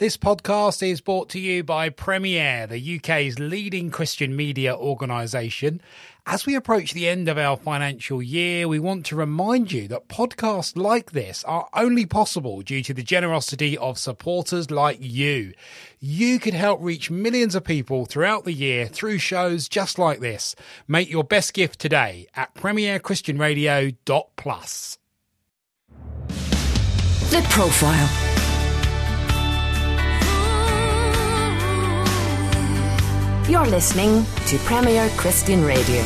This podcast is brought to you by Premier, the UK's leading Christian media organisation. As we approach the end of our financial year, we want to remind you that podcasts like this are only possible due to the generosity of supporters like you. You could help reach millions of people throughout the year through shows just like this. Make your best gift today at premierchristianradio.plus. The Profile. You're listening to Premier Christian Radio.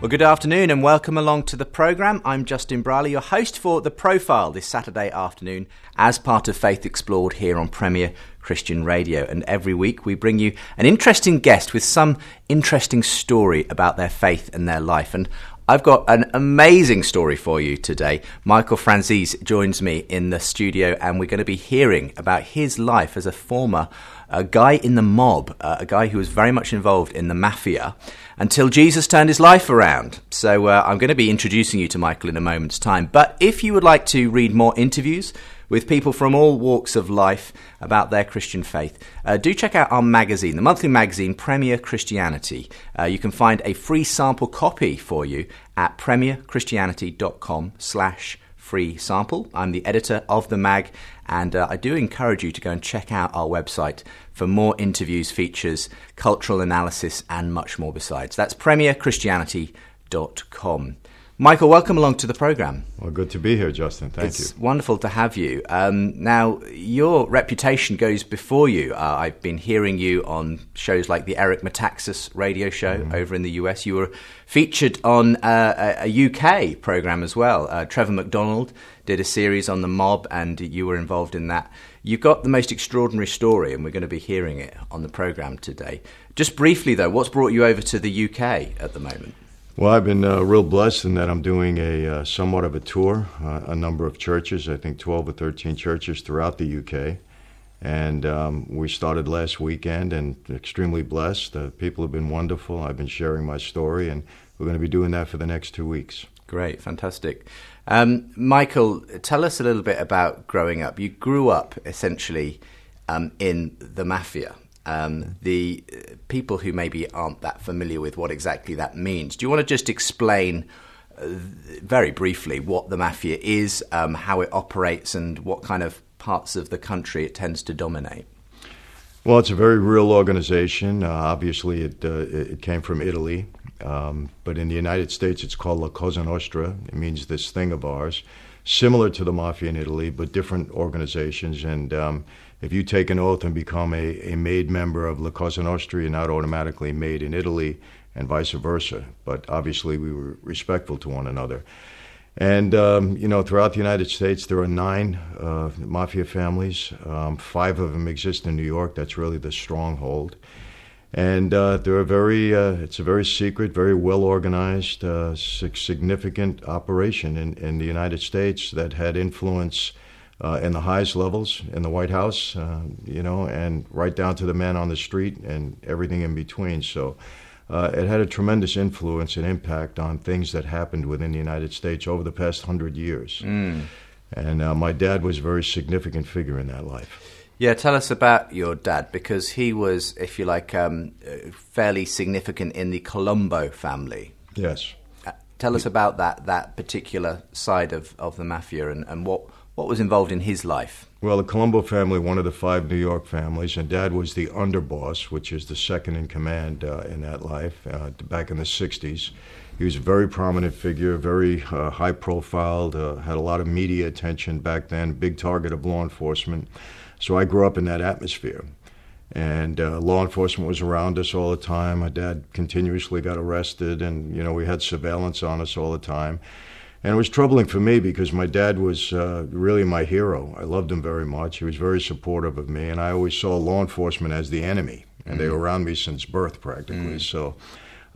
Well, good afternoon and welcome along to the programme. I'm Justin Brierley, your host for The Profile this Saturday afternoon as part of Faith Explored here on Premier Christian Radio. And every week we bring you an interesting guest with some interesting story about their faith and their life. And I've got an amazing story for you today. Michael Franzese joins me in the studio, and we're going to be hearing about his life as a former a guy in the mob, uh, a guy who was very much involved in the mafia until Jesus turned his life around. So uh, I'm going to be introducing you to Michael in a moment's time. But if you would like to read more interviews, with people from all walks of life about their Christian faith. Uh, do check out our magazine, the monthly magazine Premier Christianity. Uh, you can find a free sample copy for you at premierchristianity.com slash free sample. I'm the editor of the mag, and uh, I do encourage you to go and check out our website for more interviews, features, cultural analysis, and much more besides. That's premierchristianity.com. Michael, welcome along to the program. Well, good to be here, Justin. Thank it's you. It's wonderful to have you. Um, now, your reputation goes before you. Uh, I've been hearing you on shows like the Eric Metaxas radio show mm-hmm. over in the US. You were featured on uh, a, UK program as well. Uh, Trevor McDonald did a series on the mob, and you were involved in that. You've got the most extraordinary story, and we're going to be hearing it on the program today. Just briefly, though, what's brought you over to the UK at the moment? Well, I've been uh, real blessed in that I'm doing a uh, somewhat of a tour, uh, a number of churches, I think 12 or 13 churches throughout the UK. And um, we started last weekend and extremely blessed. Uh, people have been wonderful. I've been sharing my story, and we're going to be doing that for the next two weeks. Great, fantastic. Um, Michael, tell us a little bit about growing up. You grew up essentially um, in the mafia um, the people who maybe aren't that familiar with what exactly that means. Do you want to just explain uh, very briefly what the mafia is, um, how it operates, and what kind of parts of the country it tends to dominate? Well, it's a very real organization. Uh, obviously, it, uh, it came from Italy, um, but in the United States, it's called La Cosa Nostra. It means this thing of ours, similar to the mafia in Italy, but different organizations. And um, if you take an oath and become a, a made member of La Cosa Nostra, you're not automatically made in Italy and vice versa. But obviously, we were respectful to one another. And, um, you know, throughout the United States, there are nine uh, mafia families. Um, five of them exist in New York. That's really the stronghold. And uh, they're a very, uh, it's a very secret, very well organized, uh, significant operation in, in the United States that had influence uh, in the highest levels in the White House, uh, you know, and right down to the man on the street and everything in between. So uh, it had a tremendous influence and impact on things that happened within the United States over the past hundred years. Mm. And uh, my dad was a very significant figure in that life. Yeah, tell us about your dad because he was, if you like, um, fairly significant in the Colombo family. Yes. Uh, tell us about that that particular side of, of the mafia and, and what what was involved in his life? Well, the Colombo family, one of the five New York families, and Dad was the underboss, which is the second in command uh, in that life uh, back in the 60s. He was a very prominent figure, very uh, high profile, uh, had a lot of media attention back then, big target of law enforcement. So I grew up in that atmosphere. And uh, law enforcement was around us all the time. My dad continuously got arrested, and you know we had surveillance on us all the time. And it was troubling for me because my dad was uh, really my hero. I loved him very much. He was very supportive of me, and I always saw law enforcement as the enemy, and mm they were around me since birth practically. mm So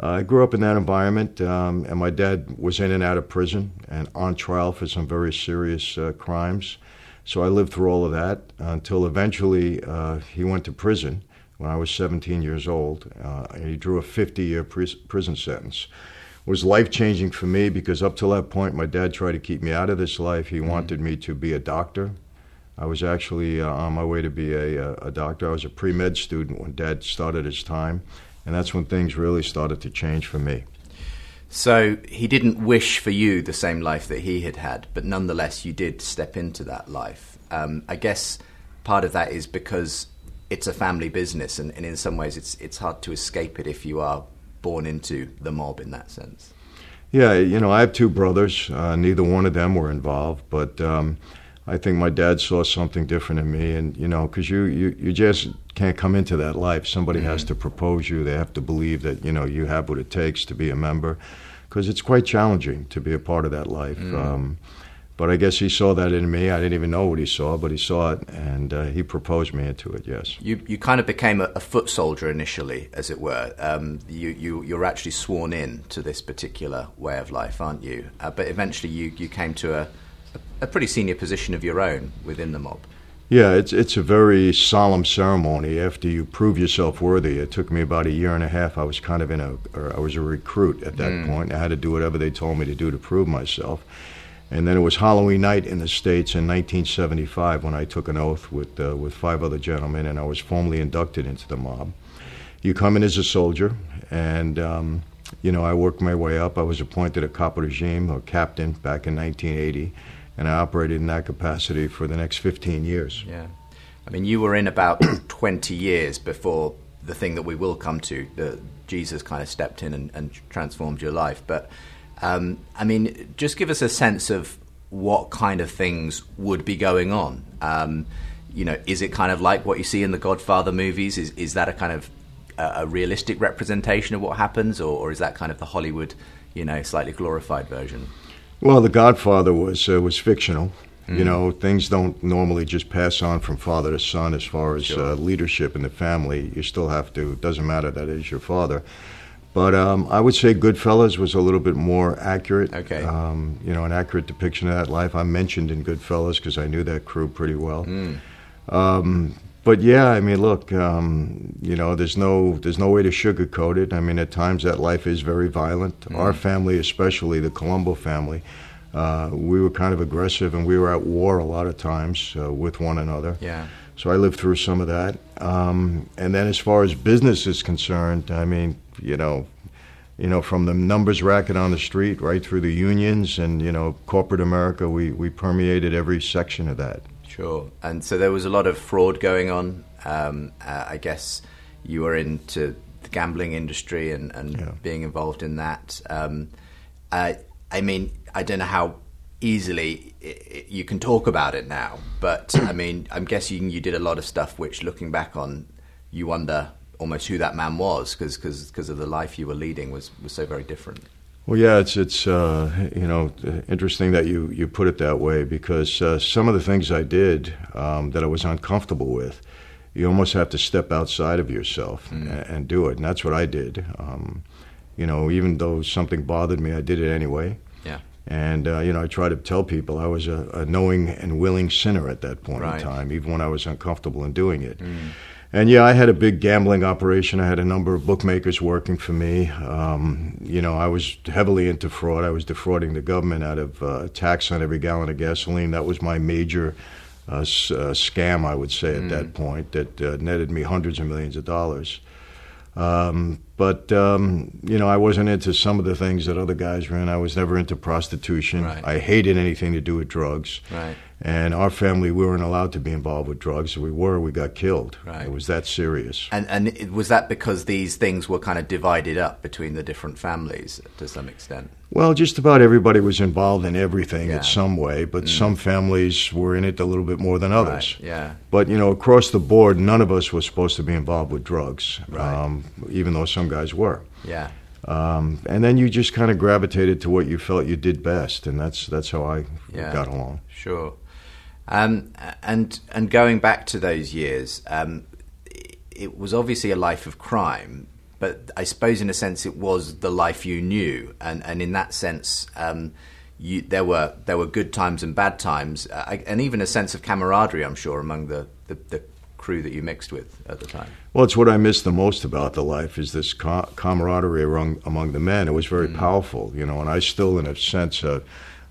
uh, I grew up in that environment, um, and my dad was in and out of prison and on trial for some very serious uh, crimes. So I lived through all of that until eventually uh, he went to prison when I was 17 years old, uh, and he drew a 50 year prison sentence was life changing for me because up till that point, my dad tried to keep me out of this life. He Mm-hmm. wanted me to be a doctor. I was actually uh, on my way to be a, a, a doctor. I was a pre med student when dad started his time, and that's when things really started to change for me. So he didn't wish for you the same life that he had had, but nonetheless, you did step into that life. Um, I guess part of that is because it's a family business, and, and in some ways, it's it's hard to escape it if you are born into the mob in that sense. Yeah, you know, I have two brothers. Uh, neither one of them were involved, but um, I think my dad saw something different in me, and you know, because you, you you just can't come into that life. Somebody has to propose you. They have to believe that you know you have what it takes to be a member, because it's quite challenging to be a part of that life. Um, but I guess he saw that in me. I didn't even know what he saw, but he saw it, and uh, he proposed me into it. Yes. You you kind of became a, a foot soldier initially, as it were. Um, you you you're actually sworn in to this particular way of life, aren't you? Uh, but eventually, you you came to a, a a pretty senior position of your own within the mob. Yeah, it's it's a very solemn ceremony. After you prove yourself worthy, it took me about a year and a half. I was kind of in a, or I was a recruit at that point. I had to do whatever they told me to do to prove myself. And then it was Halloween night in the states in 1975 when I took an oath with uh, with five other gentlemen, and I was formally inducted into the mob. You come in as a soldier, and um, you know I worked my way up. I was appointed a capo regime or captain back in 1980, and I operated in that capacity for the next 15 years. Yeah. I mean, you were in about 20 years before the thing that we will come to, that Jesus kind of stepped in and, and transformed your life. But, um, I mean, just give us a sense of what kind of things would be going on. Um, you know, is it kind of like what you see in the Godfather movies? Is, is that a kind of a, a realistic representation of what happens, or, or is that kind of the Hollywood, you know, slightly glorified version? Well, The Godfather was uh, was fictional. You know, things don't normally just pass on from father to son as far as uh, leadership in the family. You still have to. It doesn't matter that it is your father. But um, I would say Goodfellas was a little bit more accurate. Okay. Um, you know, an accurate depiction of that life. I mentioned in Goodfellas because I knew that crew pretty well. Um, but yeah, I mean, look, um, you know, there's no there's no way to sugarcoat it. I mean, at times that life is very violent. Our family, especially the Colombo family, uh, we were kind of aggressive and we were at war a lot of times uh, with one another. Yeah. So I lived through some of that. Um, and then as far as business is concerned, I mean, you know, you know, from the numbers racket on the street right through the unions and you know corporate America, we we permeated every section of that. Sure. And so there was a lot of fraud going on. Um, uh, I guess you were into the gambling industry and, and Yeah. being involved in that. Um, uh, I mean, I don't know how easily you can talk about it now, but I mean, I'm guessing you did a lot of stuff which, looking back on, you wonder almost who that man was because because of the life you were leading was, was so very different. Well, yeah, it's it's uh, you know interesting that you, you put it that way because uh, some of the things I did um, that I was uncomfortable with, you almost have to step outside of yourself and, and do it, and that's what I did. Um, you know, even though something bothered me, I did it anyway. Yeah. And uh, you know, I try to tell people I was a, a knowing and willing sinner at that point Right. in time, even when I was uncomfortable in doing it. And yeah, I had a big gambling operation. I had a number of bookmakers working for me. Um, you know, I was heavily into fraud. I was defrauding the government out of uh, tax on every gallon of gasoline. That was my major uh, s- uh, scam, I would say, at that point, that uh, netted me hundreds of millions of dollars. Um, but um, you know, I wasn't into some of the things that other guys were in. I was never into prostitution. Right. I hated anything to do with drugs. Right. And our family, we weren't allowed to be involved with drugs. If we were, we got killed. Right. It was that serious. And and it, was that because these things were kind of divided up between the different families to some extent? Well, just about everybody was involved in everything Yeah. in some way, but some families were in it a little bit more than others. Right, yeah. But you know, across the board, none of us was supposed to be involved with drugs, Right. um, even though some guys were. Yeah. Um, and then you just kind of gravitated to what you felt you did best, and that's that's how I Yeah. got along. Sure. Um, and and going back to those years, um, it- was obviously a life of crime, but I suppose in a sense it was the life you knew, and, and in that sense, um, you, there were there were good times and bad times, uh, and even a sense of camaraderie, I'm sure, among the, the, the crew that you mixed with at the time? Well, it's what I miss the most about the life is this com- camaraderie among, among the men. It was very mm. powerful, you know, and I still, in a sense, uh,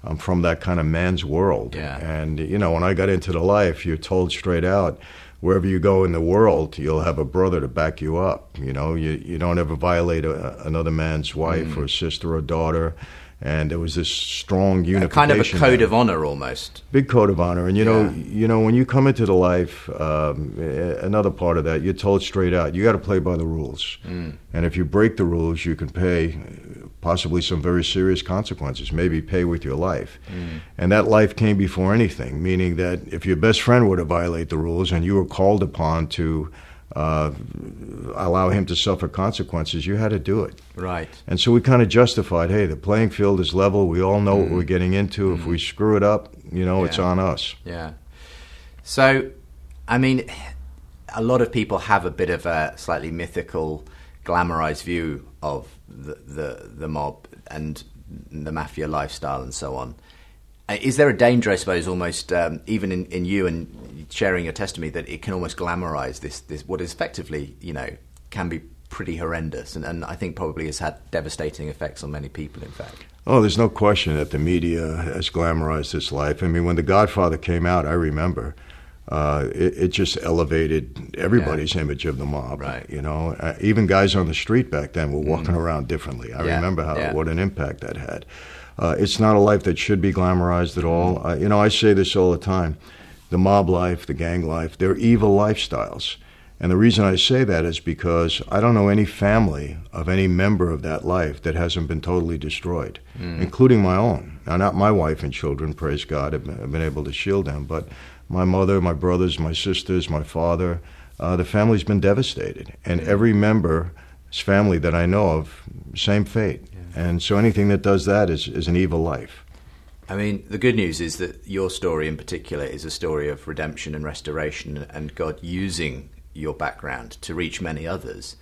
I'm from that kind of man's world. Yeah. And, you know, when I got into the life, you're told straight out, wherever you go in the world, you'll have a brother to back you up. You know, you, you don't ever violate a, another man's wife mm. or sister or daughter and there was this strong unification. kind of a code there. of honor, almost. Big code of honor, and you know, yeah. you know, when you come into the life, um, another part of that, you're told straight out, you got to play by the rules, mm. and if you break the rules, you can pay possibly some very serious consequences, maybe pay with your life. Mm. And that life came before anything, meaning that if your best friend were to violate the rules and you were called upon to uh, allow him to suffer consequences, you had to do it. Right. And so we kind of justified, hey, the playing field is level. We all know mm-hmm. what we're getting into. Mm-hmm. If we screw it up, you know, yeah. it's on us. Yeah. So, I mean, a lot of people have a bit of a slightly mythical, glamorized view of the the, the mob and the mafia lifestyle and so on. Uh, is there a danger, I suppose, almost um, even in, in you and sharing your testimony, that it can almost glamorize this, this what is effectively, you know, can be pretty horrendous, and, and I think probably has had devastating effects on many people. In fact. Oh, there's no question that the media has glamorized this life. I mean, when The Godfather came out, I remember uh, it, it, just elevated everybody's yeah. image of the mob. Right. You know, uh, even guys on the street back then were walking mm. around differently. I yeah. remember how yeah. what an impact that had. Uh, it's not a life that should be glamorized at all. Uh, you know, I say this all the time the mob life, the gang life, they're evil lifestyles. And the reason I say that is because I don't know any family of any member of that life that hasn't been totally destroyed, mm. including my own. Now, not my wife and children, praise God, have been, have been able to shield them, but my mother, my brothers, my sisters, my father, uh, the family's been devastated. And every member's family that I know of, same fate. And so anything that does that is, is an evil life. I mean, the good news is that your story in particular is a story of redemption and restoration and God using your background to reach many others.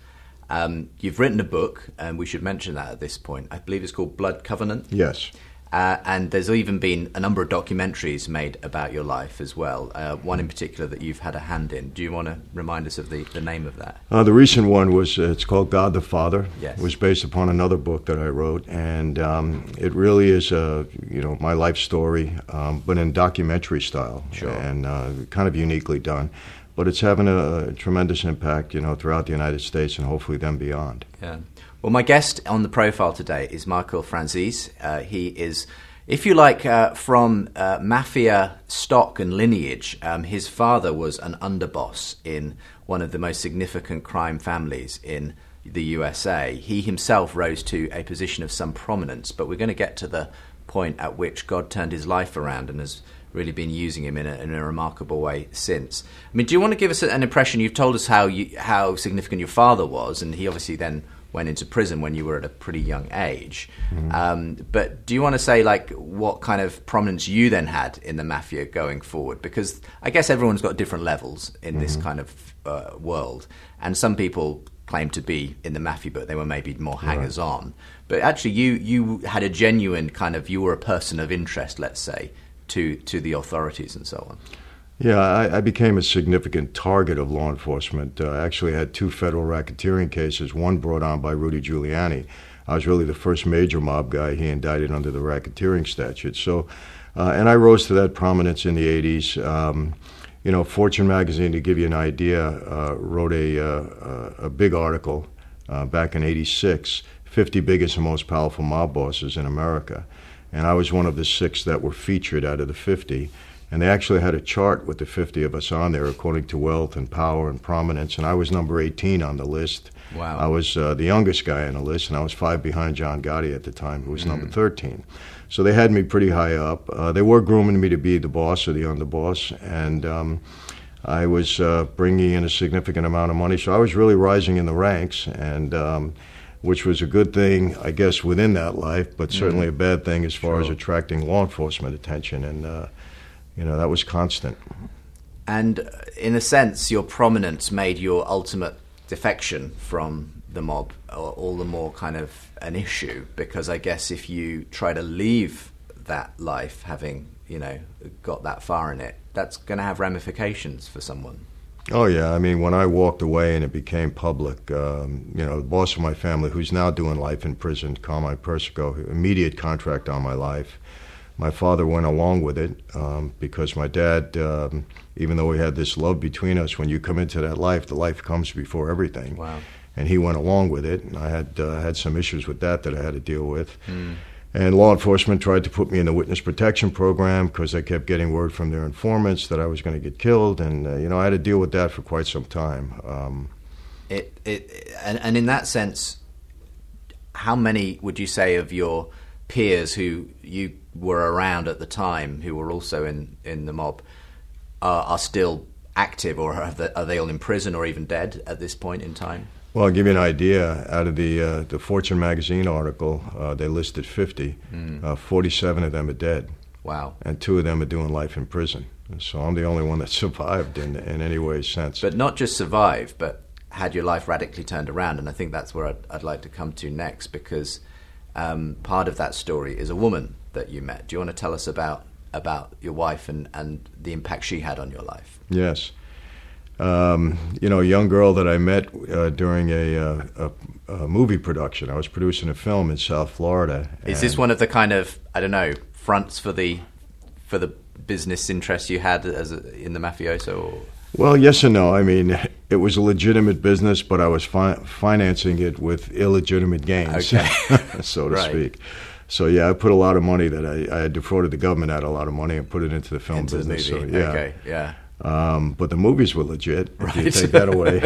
Um, you've written a book, and we should mention that at this point. I believe it's called Blood Covenant. Yes. Uh, and there's even been a number of documentaries made about your life as well. Uh, one in particular that you've had a hand in. Do you want to remind us of the, the name of that? Uh, the recent one was uh, it's called God the Father. Yes. It was based upon another book that I wrote, and um, it really is a you know my life story, um, but in documentary style, sure. and uh, kind of uniquely done. But it's having a, a tremendous impact, you know, throughout the United States and hopefully then beyond. Yeah. Well, my guest on the profile today is Michael Franzese. Uh, he is, if you like, uh, from uh, mafia stock and lineage. Um, his father was an underboss in one of the most significant crime families in the USA. He himself rose to a position of some prominence, but we're going to get to the point at which God turned his life around and has really been using him in a, in a, remarkable way since. I mean, do you want to give us an impression? You've told us how you, how significant your father was, and he obviously then went into prison when you were at a pretty young age. Mm-hmm. Um, but do you want to say like what kind of prominence you then had in the mafia going forward? Because I guess everyone's got different levels in mm-hmm. this kind of uh, world, and some people claim to be in the mafia, but they were maybe more hangers on. Right. But actually, you you had a genuine kind of you were a person of interest, let's say, to to the authorities and so on. Yeah, I, I, became a significant target of law enforcement. Uh, I actually had two federal racketeering cases, one brought on by Rudy Giuliani. I was really the first major mob guy he indicted under the racketeering statute. So, uh, and I rose to that prominence in the 80s. Um, you know, Fortune magazine, to give you an idea, uh, wrote a, uh, a big article uh, back in 86 50 biggest and most powerful mob bosses in America. And I was one of the six that were featured out of the 50. And they actually had a chart with the 50 of us on there according to wealth and power and prominence. And I was number 18 on the list. Wow. I was uh, the youngest guy on the list, and I was five behind John Gotti at the time, who was mm. number 13. So they had me pretty high up. Uh, they were grooming me to be the boss or the underboss. And um, I was uh, bringing in a significant amount of money. So I was really rising in the ranks. And. Um, which was a good thing, I guess, within that life, but certainly mm. a bad thing as far sure. as attracting law enforcement attention. And uh, you know, that was constant. And uh, in a sense, your prominence made your ultimate defection from the mob all the more kind of an issue because I guess if you try to leave that life having, you know, got that far in it, that's going to have ramifications for someone. Oh yeah, I mean when I walked away and it became public, um, you know, the boss of my family, who's now doing life in prison, Carmine Persico, immediate contract on my life. My father went along with it um, because my dad, um, even though we had this love between us, when you come into that life, the life comes before everything. Wow. And he went along with it, and I had uh, had some issues with that that I had to deal with. And law enforcement tried to put me in the witness protection program because they kept getting word from their informants that I was going to get killed, and uh, you know I had to deal with that for quite some time. Um, It, it, and, and in that sense, how many would you say of your peers who you were around at the time, who were also in, in the mob, are, are still active, or have they, are they all in prison or even dead at this point in time? well, I'll give you an idea. Out of the uh, the Fortune magazine article, uh, they listed 50. Uh, 47 of them are dead, Wow. and two of them are doing life in prison. So I'm the only one that survived in in any way sense. But not just survived, but had your life radically turned around. And I think that's where I'd, I'd like to come to next because um, part of that story is a woman that you met. Do you want to tell us about about your wife and, and the impact she had on your life? Yes. Um, you know, a young girl that I met uh, during a, uh, a, a movie production. I was producing a film in South Florida. Is this one of the kind of I don't know fronts for the for the business interests you had as a, in the mafioso? Or? Well, yes and no. I mean, it was a legitimate business, but I was fi- financing it with illegitimate gains, Okay. so to Right. speak. So yeah, I put a lot of money that I, I had defrauded the government out of a lot of money and put it into the film into the business. movie. So yeah, Okay, yeah. Um, but the movies were legit. If you take that away.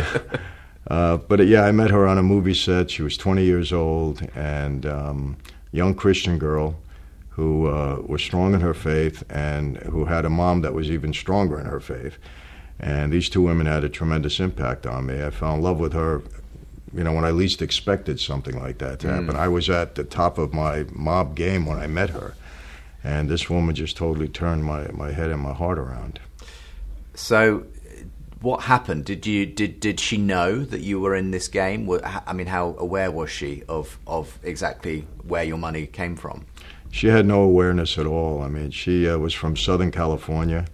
uh, but yeah, I met her on a movie set. She was 20 years old and um, young Christian girl who uh, was strong in her faith and who had a mom that was even stronger in her faith. And these two women had a tremendous impact on me. I fell in love with her. You know, when I least expected something like that to happen, I was at the top of my mob game when I met her, and this woman just totally turned my, my head and my heart around. So, what happened? Did you did did she know that you were in this game? I mean, how aware was she of of exactly where your money came from? She had no awareness at all. I mean, she uh, was from Southern California.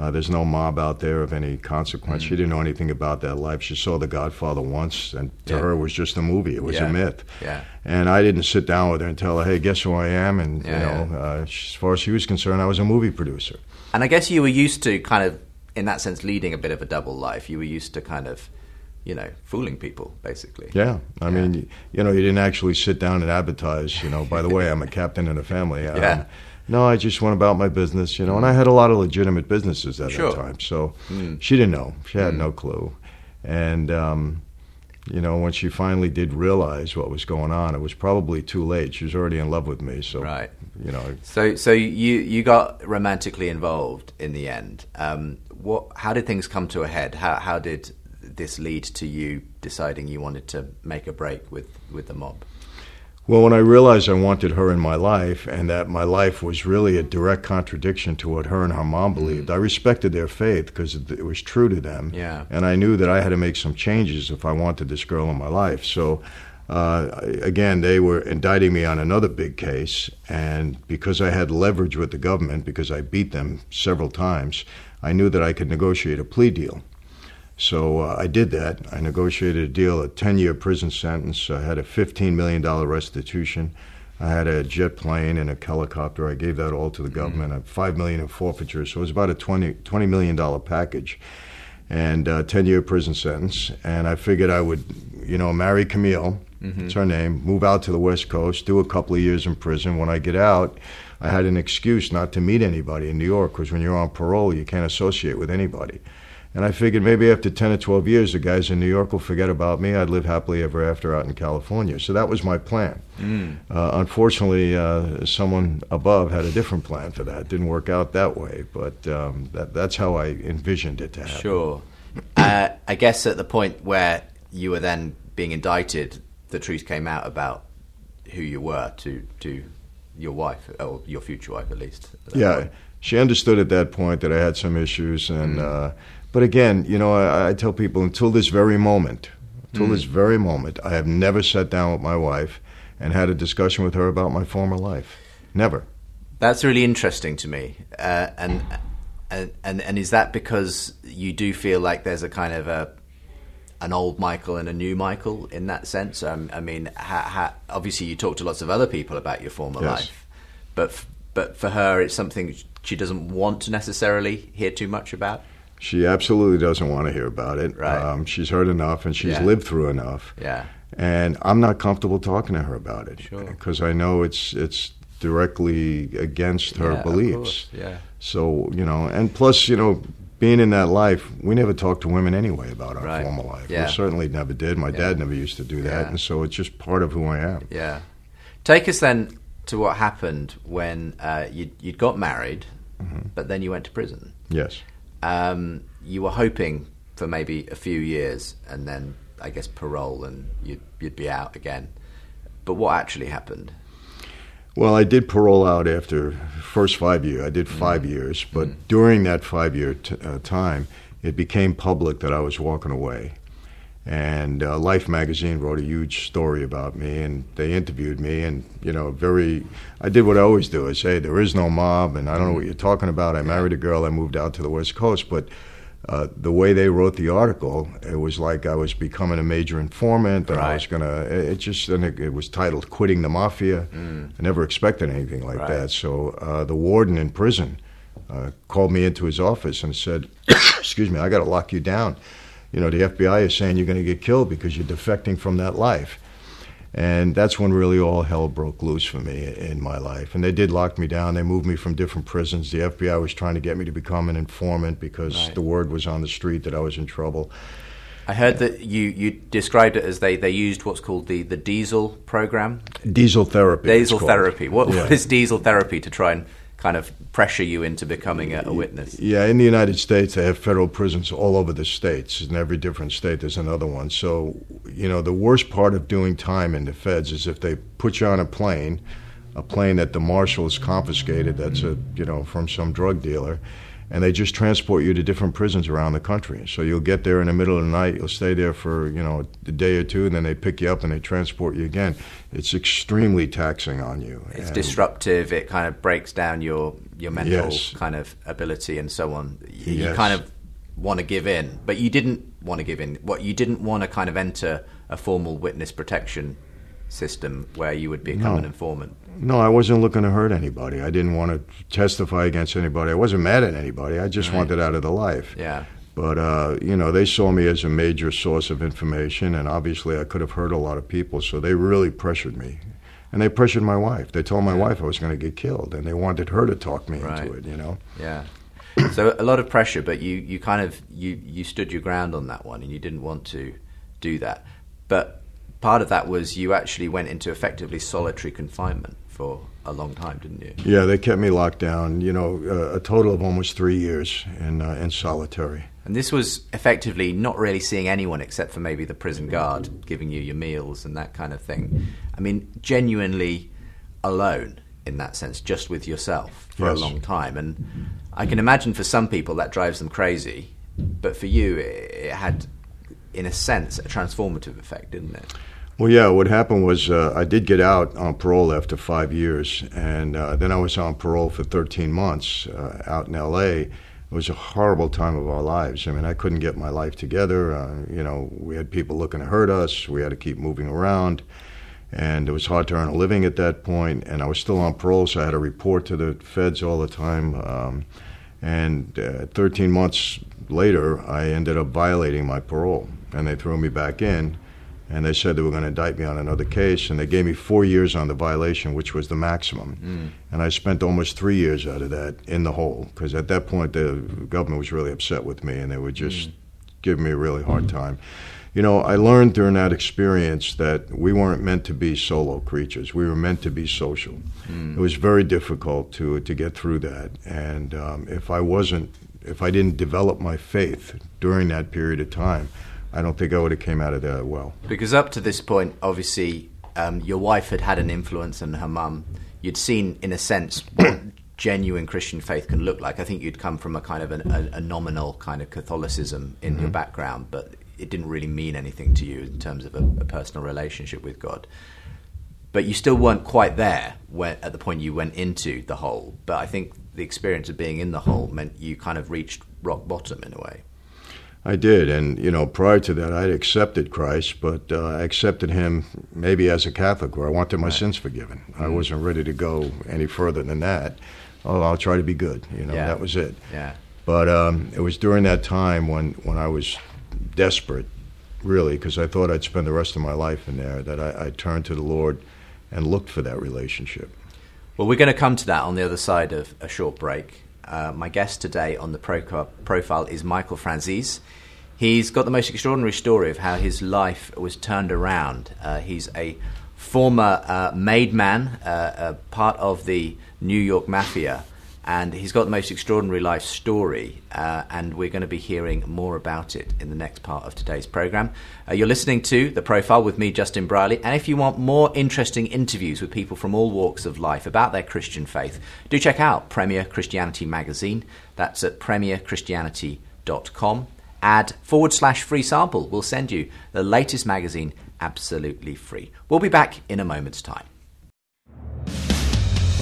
Uh, there's no mob out there of any consequence. She didn't know anything about that life. She saw The Godfather once, and to Yeah. her, it was just a movie. It was Yeah. a myth. Yeah. And I didn't sit down with her and tell her, "Hey, guess who I am?" And Yeah, you know, uh, as far as she was concerned, I was a movie producer. And I guess you were used to kind of, in that sense, leading a bit of a double life. You were used to kind of, you know, fooling people, basically. Yeah, I mean, you know, you didn't actually sit down and advertise. You know, by the way, I'm a captain in a family. Um, Yeah. No, I just went about my business. You know, and I had a lot of legitimate businesses at Sure. that time. So she didn't know. She had no clue. And um, you know, when she finally did realize what was going on, it was probably too late. She was already in love with me. So Right. you know, So, so you you got romantically involved in the end. Um, what? How did things come to a head? How how did this lead to you deciding you wanted to make a break with with the mob? Well, when I realized I wanted her in my life and that my life was really a direct contradiction to what her and her mom believed, I respected their faith because it, it was true to them. Yeah. And I knew that I had to make some changes if I wanted this girl in my life. So, uh, again, they were indicting me on another big case. And because I had leverage with the government, because I beat them several times, I knew that I could negotiate a plea deal. So uh, I did that. I negotiated a deal, a 10 year prison sentence. I had a $15 million restitution. I had a jet plane and a helicopter. I gave that all to the mm-hmm. government. A 5 million in forfeiture. So it was about a 20, $20 million package and uh, a 10 year prison sentence. And I figured I would, you know, marry Camille. Mm-hmm. It's her name. Move out to the West Coast, do a couple of years in prison. When I get out, I had an excuse not to meet anybody in New York because when you're on parole, you can't associate with anybody. And I figured maybe after 10 or 12 years, the guys in New York will forget about me. I'd live happily ever after out in California. So that was my plan. Uh, unfortunately, uh, someone above had a different plan for that. Didn't work out that way, but um, that, that's how I envisioned it to happen. Sure. uh, I guess at the point where you were then being indicted, the truth came out about who you were to to your wife or your future wife, at least. at Yeah, point. she understood at that point that I had some issues, and uh, but again, you know, I, I tell people until this very moment, until this very moment, I have never sat down with my wife and had a discussion with her about my former life. Never. That's really interesting to me, uh, and And, and and is that because you do feel like there's a kind of a an old Michael and a new Michael in that sense? Um, I mean, ha, ha, obviously you talk to lots of other people about your former Yes. life, but f- but for her, it's something she doesn't want to necessarily hear too much about. She absolutely doesn't want to hear about it. Right. Um, she's heard enough and she's Yeah. lived through enough. Yeah, and I'm not comfortable talking to her about it Sure. because I know it's it's directly against her Yeah, beliefs. yeah. So you know, and plus you know, being in that life, we never talked to women anyway about our Right. former life. Yeah. We certainly never did. My Yeah. dad never used to do that, Yeah. and so it's just part of who I am. yeah. Take us then to what happened when uh, you you got married, Mm-hmm. but then you went to prison. Yes. Um, you were hoping for maybe a few years and then I guess parole and you'd, you'd be out again. But what actually happened? Well, I did parole out after first five years. I did five years, but during that five year t- uh, time, it became public that I was walking away. And uh, Life magazine wrote a huge story about me, and they interviewed me. And you know, very, I did what I always do: I say there is no mob, and I don't know what you're talking about. I married a girl. I moved out to the West Coast, but uh, the way they wrote the article, it was like I was becoming a major informant, and I was gonna. It it just and it, it was titled "Quitting the Mafia." I never expected anything like Right. that. So uh, the warden in prison uh, called me into his office and said, "Excuse me, I got to lock you down. You know, the FBI is saying you're going to get killed because you're defecting from that life." And that's when really all hell broke loose for me in my life. And they did lock me down. They moved me from different prisons. The FBI was trying to get me to become an informant because Right. the word was on the street that I was in trouble. I heard that you, you described it as they, they used what's called the, the diesel program. Diesel therapy. Diesel therapy. What, Yeah. what is diesel therapy to try and kind of pressure you into becoming a, a witness? Yeah, in the United States, they have federal prisons all over the states. In every different state, there's another one. So, you know, the worst part of doing time in the feds is if they put you on a plane, a plane that the marshals confiscated, that's a, you know, from some drug dealer, and they just transport you to different prisons around the country. So you'll get there in the middle of the night, you'll stay there for, you know, a day or two, and then they pick you up and they transport you again. It's extremely taxing on you. It's And- disruptive. It kind of breaks down your, your mental Yes. kind of ability and so on. You, you kind of want to give in, but you didn't want to give in. What you didn't want to kind of enter a formal witness protection system where you would become No. an informant. No, I wasn't looking to hurt anybody. I didn't want to testify against anybody. I wasn't mad at anybody. I just Right. wanted out of the life. Yeah. But, uh, you know, they saw me as a major source of information, and obviously I could have hurt a lot of people, so they really pressured me. And they pressured my wife. They told my wife I was going to get killed, and they wanted her to talk me Right. into it, you know? Yeah. so a lot of pressure, but you, you kind of you, you stood your ground on that one, and you didn't want to do that. But part of that was you actually went into effectively solitary confinement for a long time, didn't you? Yeah, they kept me locked down, you know, uh, a total of almost three years in, uh, in solitary. And this was effectively not really seeing anyone except for maybe the prison guard giving you your meals and that kind of thing. I mean, genuinely alone in that sense, just with yourself for Yes. a long time. And I can imagine for some people that drives them crazy, but for you, it, it had, in a sense, a transformative effect, didn't it? Well, yeah, what happened was uh, I did get out on parole after five years, and uh, then I was on parole for 13 months uh, out in L.A. It was a horrible time of our lives. I mean, I couldn't get my life together. Uh, you know, we had people looking to hurt us. We had to keep moving around, and it was hard to earn a living at that point. And I was still on parole, so I had to report to the feds all the time. Um, and uh, 13 months later, I ended up violating my parole, and they threw me back in and they said they were going to indict me on another case, and they gave me four years on the violation, which was the maximum. Mm. And I spent almost three years out of that in the hole, because at that point the government was really upset with me, and they were just mm. giving me a really hard mm. time. You know, I learned during that experience that we weren't meant to be solo creatures. We were meant to be social. It was very difficult to to get through that, and um, if I wasn't, if I didn't develop my faith during that period of time, I don't think I would have came out of that well. Because up to this point, obviously, um, your wife had had an influence and her mum. You'd seen, in a sense, what genuine Christian faith can look like. I think you'd come from a kind of an, a, a nominal kind of Catholicism in your background, but it didn't really mean anything to you in terms of a, a personal relationship with God. But you still weren't quite there when, at the point you went into the hole. But I think the experience of being in the hole meant you kind of reached rock bottom in a way. I did, and you know, prior to that, I'd accepted Christ, but uh, I accepted Him maybe as a Catholic, where I wanted my right. sins forgiven. Mm-hmm. I wasn't ready to go any further than that. Oh, I'll try to be good. You know, yeah. that was it. Yeah. But um, it was during that time when when I was desperate, really, because I thought I'd spend the rest of my life in there, that I, I turned to the Lord and looked for that relationship. Well, we're going to come to that on the other side of a short break. Uh, my guest today on the pro- profile is Michael Franzese. He's got the most extraordinary story of how his life was turned around. Uh, he's a former uh, made man, uh, part of the New York Mafia, and he's got the most extraordinary life story, uh, and we're going to be hearing more about it in the next part of today's program. Uh, you're listening to The Profile with me, Justin Brierley, and if you want more interesting interviews with people from all walks of life about their Christian faith, do check out Premier Christianity magazine. That's at premierchristianity.com. Add forward slash free sample. We'll send you the latest magazine absolutely free. We'll be back in a moment's time.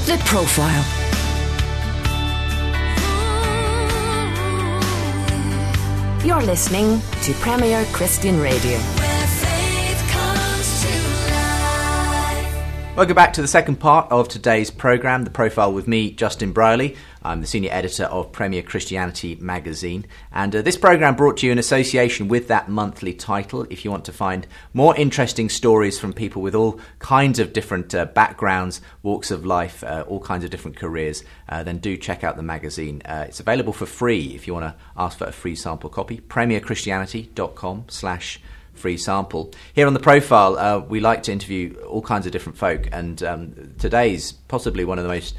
The Profile You're listening to Premier Christian Radio. Welcome back to the second part of today's programme, The Profile with me, Justin Brierley. I'm the senior editor of Premier Christianity magazine. And uh, this programme brought to you in association with that monthly title. If you want to find more interesting stories from people with all kinds of different uh, backgrounds, walks of life, uh, all kinds of different careers, uh, then do check out the magazine. Uh, it's available for free if you want to ask for a free sample copy. premierchristianity.com slash free sample. Here on the profile, uh, we like to interview all kinds of different folk, and um, today's possibly one of the most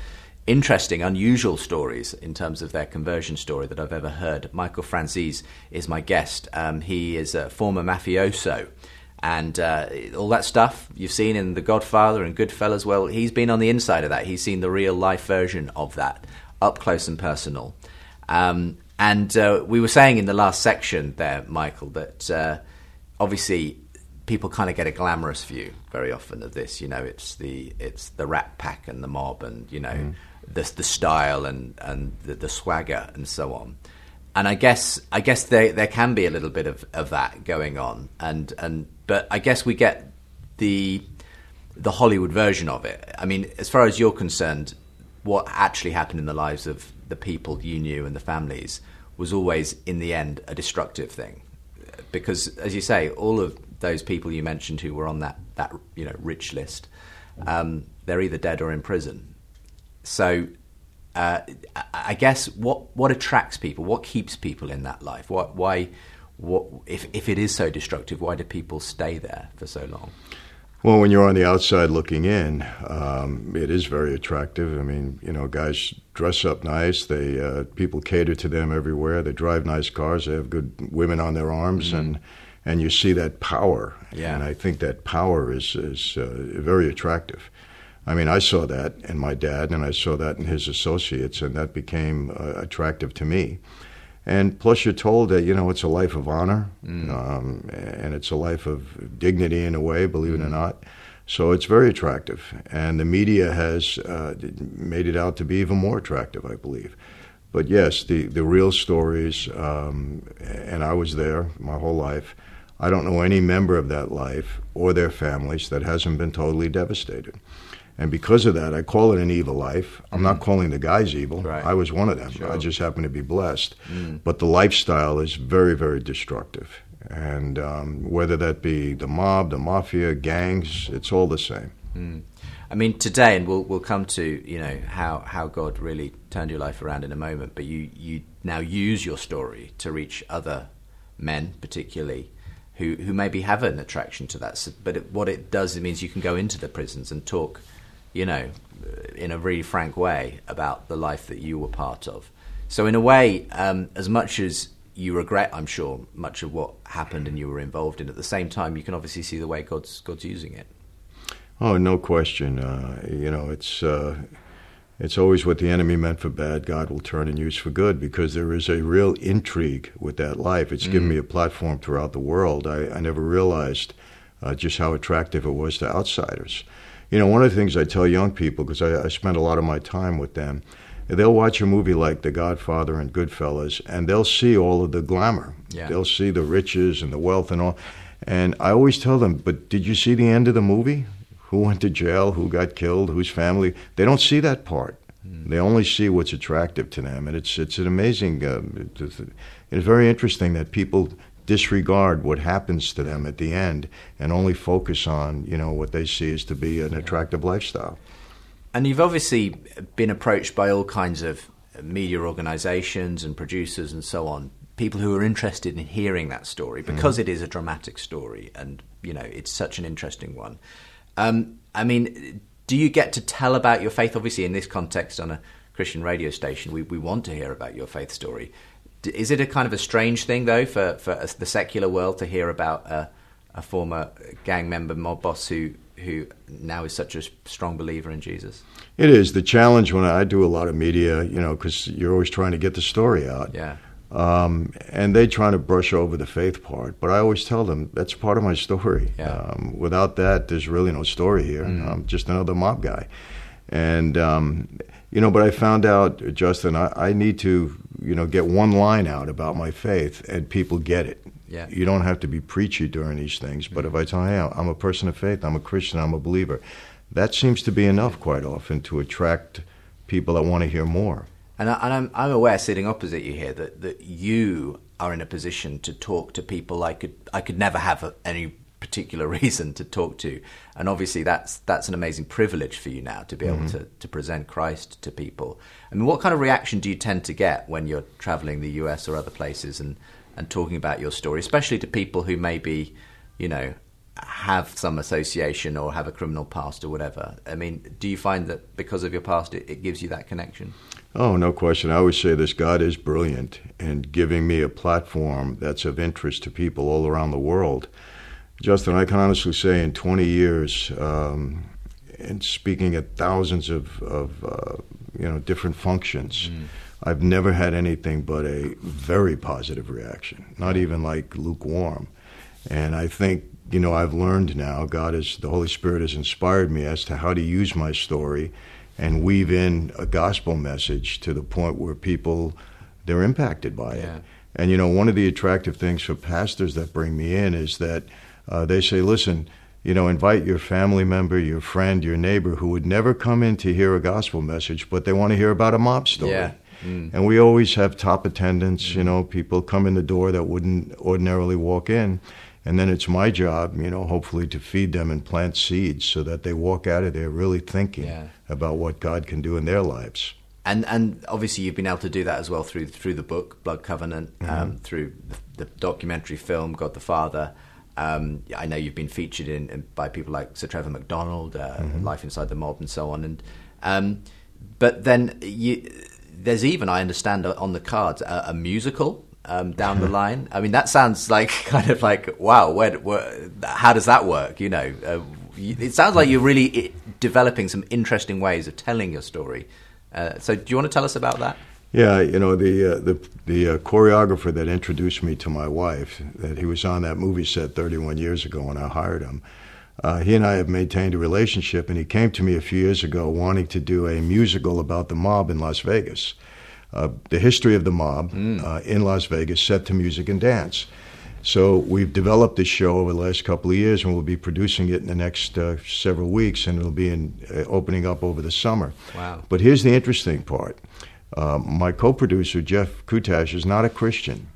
interesting, unusual stories in terms of their conversion story that I've ever heard. Michael Franzese is my guest. Um, he is a former mafioso. And uh, all that stuff you've seen in The Godfather and Goodfellas, well, he's been on the inside of that. He's seen the real life version of that, up close and personal. Um, and uh, we were saying in the last section there, Michael, that uh, obviously people kind of get a glamorous view very often of this. You know, it's the it's the Rat Pack and the mob, and you know, mm. The the style and and the, the, swagger and so on. And I guess I guess there there can be a little bit of, of that going on, and and but I guess we get the the Hollywood version of it. I mean, as far as you're concerned, what actually happened in the lives of the people you knew and the families was always, in the end, a destructive thing because, as you say, all of those people you mentioned who were on that that you know rich list, um, they're either dead or in prison. So, uh, I guess what what attracts people, what keeps people in that life, what why, what if if it is so destructive, why do people stay there for so long? Well, when you're on the outside looking in, um, it is very attractive. I mean, you know, guys dress up nice. They uh, people cater to them everywhere. They drive nice cars. They have good women on their arms, mm-hmm. and and you see that power. Yeah. And I think that power is is uh, very attractive. I mean, I saw that in my dad, and I saw that in his associates, and that became uh, attractive to me. And plus, you're told that you know it's a life of honor, mm. um, and it's a life of dignity in a way, believe mm. it or mm. not. So it's very attractive, and the media has uh, made it out to be even more attractive, I believe. But yes, the the real stories, um, and I was there my whole life. I don't know any member of that life or their families that hasn't been totally devastated. And because of that, I call it an evil life. I'm mm. not calling the guys evil. Right. I was one of them. Sure. I just happen to be blessed. Mm. But the lifestyle is very, very destructive. And um, whether that be the mob, the mafia, gangs, it's all the same. Mm. I mean, today, and we'll we'll come to you know how, how God really turned your life around in a moment. But you you now use your story to reach other men, particularly who who maybe have an attraction to that. But it, what it does, it means you can go into the prisons and talk you know, in a really frank way about the life that you were part of. So, in a way, um, as much as you regret, I'm sure, much of what happened and you were involved in, at the same time, you can obviously see the way God's God's using it. Oh, no question. Uh, you know, it's uh, it's always what the enemy meant for bad, God will turn and use for good, because there is a real intrigue with that life. It's mm. given me a platform throughout the world. I, I never realized uh, just how attractive it was to outsiders. You know, one of the things I tell young people, because I, I spend a lot of my time with them, they'll watch a movie like The Godfather and Goodfellas, and they'll see all of the glamour. Yeah. They'll see the riches and the wealth and all. And I always tell them, but did you see the end of the movie? Who went to jail? Who got killed? Whose family? They don't see that part. They only see what's attractive to them, and it's it's an amazing. Uh, it's, it's very interesting that people disregard what happens to them at the end and only focus on you know what they see as to be an attractive lifestyle. And you've obviously been approached by all kinds of media organizations and producers and so on, people who are interested in hearing that story because it is a dramatic story and, you know, it's such an interesting one. Um, I mean, do you get to tell about your faith? Obviously, in this context, on a Christian radio station, we, we want to hear about your faith story. Is it a kind of a strange thing, though, for, for the secular world to hear about a, a former gang member, mob boss, who, who now is such a strong believer in Jesus? It is the challenge when I do a lot of media, you know, because you're always trying to get the story out. Yeah. Um, and they trying to brush over the faith part, but I always tell them that's part of my story. Yeah. Um, without that, there's really no story here. I'm just another mob guy, and um, you know. But I found out, Justin, I, I need to, you know, get one line out about my faith, and people get it. Yeah. You don't have to be preachy during these things, but if I tell you, hey, I'm a person of faith, I'm a Christian, I'm a believer, that seems to be enough quite often to attract people that want to hear more. And, I, and I'm, I'm aware, sitting opposite you here, that, that you are in a position to talk to people I could I could never have a, any particular reason to talk to, and obviously that's that's an amazing privilege for you now to be able mm-hmm. to, to present Christ to people. I mean, what kind of reaction do you tend to get when you're traveling the US or other places and and talking about your story, especially to people who maybe, you know, have some association or have a criminal past or whatever? I mean, do you find that because of your past, it, it gives you that connection? Oh, no question. I always say this God is brilliant in giving me a platform that's of interest to people all around the world. Justin, I can honestly say in 20 years, um, and speaking at thousands of, of uh, you know, different functions, I've never had anything but a very positive reaction, not even like lukewarm. And I think, you know, I've learned now, God is, the Holy Spirit has inspired me as to how to use my story and weave in a gospel message to the point where people, they're impacted by it. And, you know, one of the attractive things for pastors that bring me in is that uh, they say, listen, you know, invite your family member, your friend, your neighbor who would never come in to hear a gospel message, but they want to hear about a mob story. Yeah. And we always have top attendants, you know, people come in the door that wouldn't ordinarily walk in. And then it's my job, you know, hopefully to feed them and plant seeds so that they walk out of there really thinking Yeah. about what God can do in their lives. And and obviously you've been able to do that as well through through the book Blood Covenant, um, through the, the documentary film God the Father. Um, I know you've been featured in, in by people like Sir Trevor McDonald, uh, Life Inside the Mob, and so on. And um, but then you, there's even I understand on the cards a, a musical um, down the line. I mean that sounds like kind of like wow, where, where how does that work? You know, uh, it sounds like you're really developing some interesting ways of telling your story. Uh, so, do you want to tell us about that? Yeah, you know the uh, the the uh, choreographer that introduced me to my wife, that he was on that movie set 31 years ago when I hired him. Uh, he and I have maintained a relationship, and he came to me a few years ago wanting to do a musical about the mob in Las Vegas, uh, the history of the mob uh, in Las Vegas, set to music and dance. So we've developed this show over the last couple of years, and we'll be producing it in the next uh, several weeks, and it'll be in, uh, opening up over the summer. Wow. But here's the interesting part. Uh, my co-producer Jeff Kutash is not a Christian,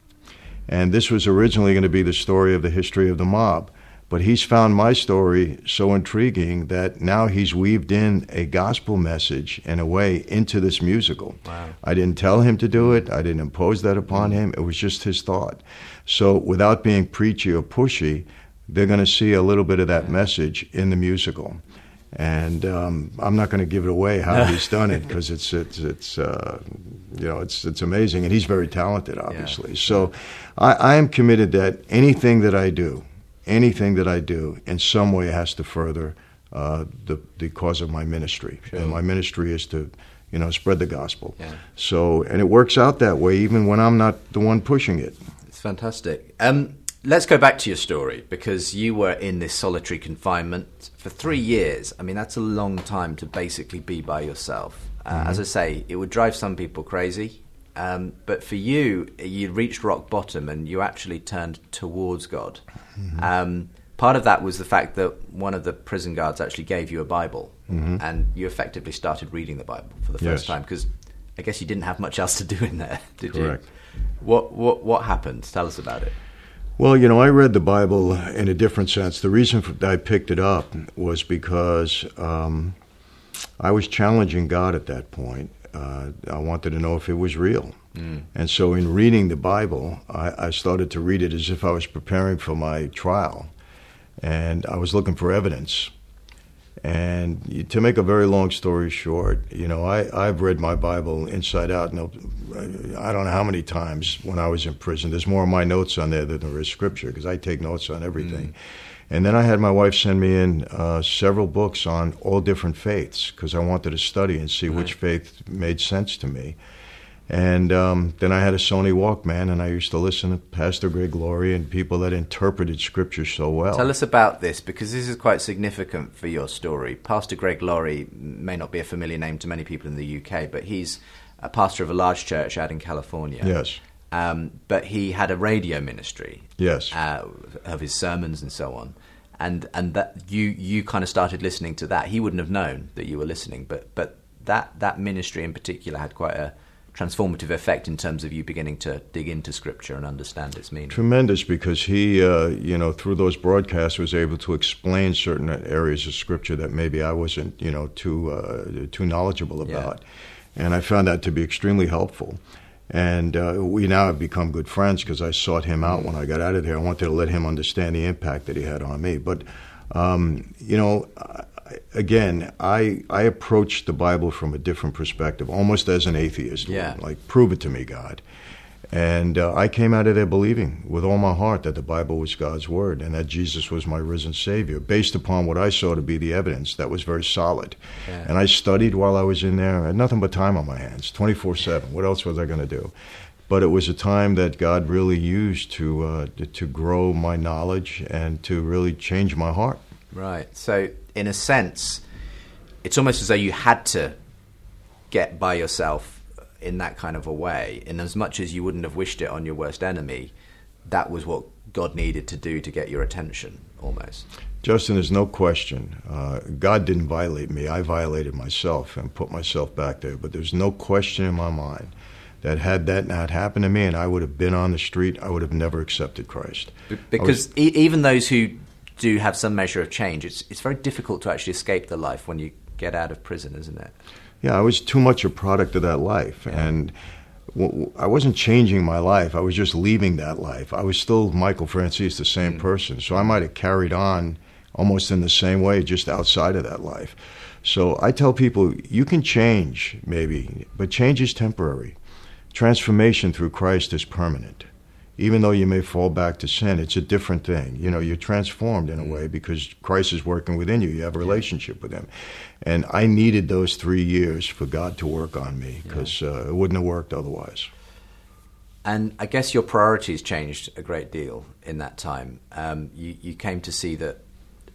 and this was originally going to be the story of the history of the mob. But he's found my story so intriguing that now he's weaved in a gospel message in a way into this musical. Wow. I didn't tell him to do it. I didn't impose that upon him. It was just his thought. So without being preachy or pushy, they're going to see a little bit of that message in the musical. And um, I'm not going to give it away how he's done it because it's it's it's uh, you know it's it's amazing and he's very talented obviously. So I, I am committed that anything that I do, anything that I do, in some way has to further uh, the the cause of my ministry. And my ministry is to you know spread the gospel. Yeah. So and it works out that way even when I'm not the one pushing it. It's fantastic. Um, let's go back to your story because you were in this solitary confinement for three years. I mean, that's a long time to basically be by yourself. Uh, As I say, it would drive some people crazy. Um, but for you, you reached rock bottom and you actually turned towards God. Um, part of that was the fact that one of the prison guards actually gave you a Bible, and you effectively started reading the Bible for the first Yes. time because I guess you didn't have much else to do in there, did Correct. you? What what what happened? Tell us about it. Well, you know, I read the Bible in a different sense. The reason for, I picked it up was because um, I was challenging God at that point. Uh, I wanted to know if it was real. And so, in reading the Bible, I, I started to read it as if I was preparing for my trial. And I was looking for evidence. And to make a very long story short, you know, I, I've read my Bible inside out. No, I don't know how many times when I was in prison. There's more of my notes on there than there is scripture because I take notes on everything. And then I had my wife send me in uh, several books on all different faiths because I wanted to study and see which faith made sense to me. And um, then I had a Sony Walkman, and I used to listen to Pastor Greg Laurie and people that interpreted Scripture so well. Tell us about this because this is quite significant for your story. Pastor Greg Laurie may not be a familiar name to many people in the UK, but he's a pastor of a large church out in California. Yes. Um, but he had a radio ministry. Yes. Uh, of his sermons and so on. And and that you you kind of started listening to that. He wouldn't have known that you were listening, but but that that ministry in particular had quite a transformative effect in terms of you beginning to dig into scripture and understand its meaning. Tremendous because he, uh, you know, through those broadcasts was able to explain certain areas of scripture that maybe I wasn't, you know, too uh, too knowledgeable Yeah. about, and I found that to be extremely helpful. And uh, we now have become good friends because I sought him out when I got out of there. I wanted to let him understand the impact that he had on me. But, um, you know, again, I I approached the Bible from a different perspective, almost as an atheist. Yeah. Like, prove it to me, God. And uh, I came out of there believing with all my heart that the Bible was God's word and that Jesus was my risen Savior, based upon what I saw to be the evidence that was very solid. Yeah. And I studied while I was in there. I had nothing but time on my hands, 24 7. What else was I going to do? But it was a time that God really used to, uh, to- to grow my knowledge and to really change my heart. Right. So, in a sense, it's almost as though you had to get by yourself in that kind of a way. In as much as you wouldn't have wished it on your worst enemy, that was what God needed to do to get your attention, almost. Justin, there's no question. Uh, God didn't violate me. I violated myself and put myself back there. But there's no question in my mind that had that not happened to me and I would have been on the street, I would have never accepted Christ. Because was- e- even those who do have some measure of change, it's, it's very difficult to actually escape the life when you get out of prison, isn't it? Yeah, I was too much a product of that life, and w- w- I wasn't changing my life. I was just leaving that life. I was still Michael Franzese, the same hmm. person. So I might have carried on almost in the same way, just outside of that life. So I tell people, you can change, maybe, but change is temporary. Transformation through Christ is permanent. Even though you may fall back to sin, it's a different thing. You know, you're transformed in a way because Christ is working within you. You have a relationship with Him. And I needed those three years for God to work on me because uh, it wouldn't have worked otherwise. And I guess your priorities changed a great deal in that time. Um, you, you came to see that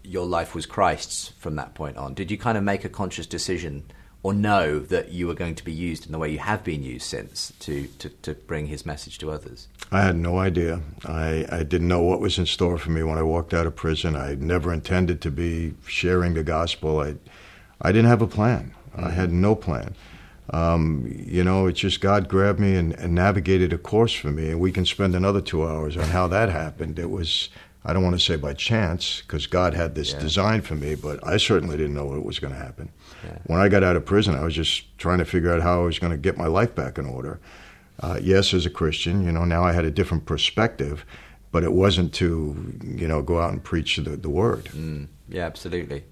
your life was Christ's from that point on. Did you kind of make a conscious decision or know that you were going to be used in the way you have been used since to, to, to bring his message to others? I had no idea. I, I didn't know what was in store for me when I walked out of prison. I never intended to be sharing the gospel. I, I didn't have a plan. I had no plan. Um, you know, it's just God grabbed me and, and navigated a course for me, and we can spend another two hours on how that happened. It was, I don't want to say by chance, because God had this Yeah. design for me, but I certainly didn't know it was going to happen. When I got out of prison, I was just trying to figure out how I was going to get my life back in order. Uh, yes, as a Christian, you know, now I had a different perspective, but it wasn't to, you know, go out and preach the, the word. Mm, yeah, absolutely.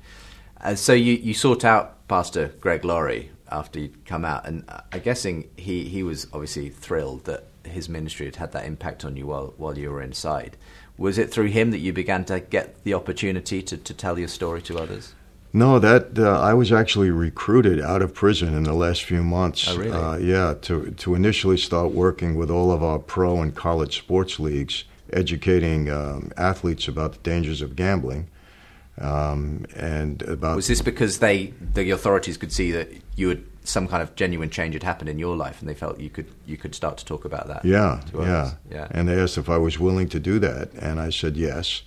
Uh, so you, you sought out Pastor Greg Laurie after you'd come out, and uh, I'm guessing he, he was obviously thrilled that his ministry had had that impact on you while, while you were inside. Was it through him that you began to get the opportunity to, to tell your story to others? No, that uh, I was actually recruited out of prison in the last few months. Oh, really? Uh, yeah, to to initially start working with all of our pro and college sports leagues, educating um, athletes about the dangers of gambling, um, and about Was this because they the authorities could see that you had some kind of genuine change had happened in your life, and they felt you could you could start to talk about that. Yeah, yeah, yeah. And they asked if I was willing to do that, and I said yes.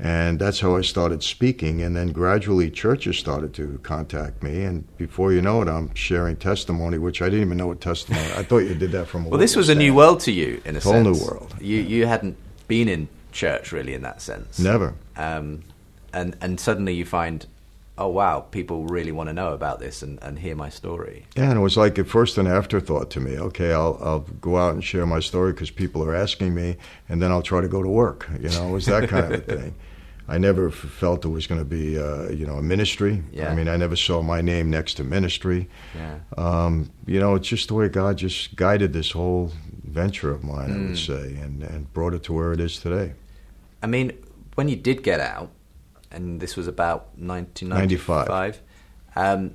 And that's how I started speaking. And then gradually, churches started to contact me. And before you know it, I'm sharing testimony, which I didn't even know what testimony. I thought you did that from. A well, this was a new world to you, in a Whole sense. new world. You you hadn't been in church really in that sense. Never. Um, and and suddenly you find, oh wow, people really want to know about this and, and hear my story. Yeah, and it was like at first an afterthought to me. Okay, I'll I'll go out and share my story because people are asking me, and then I'll try to go to work. You know, it was that kind of a thing. I never felt it was going to be, uh, you know, a ministry. Yeah. I mean, I never saw my name next to ministry. Yeah. Um, you know, it's just the way God just guided this whole venture of mine, I Mm. would say, and, and brought it to where it is today. I mean, when you did get out, and this was about 1995, um,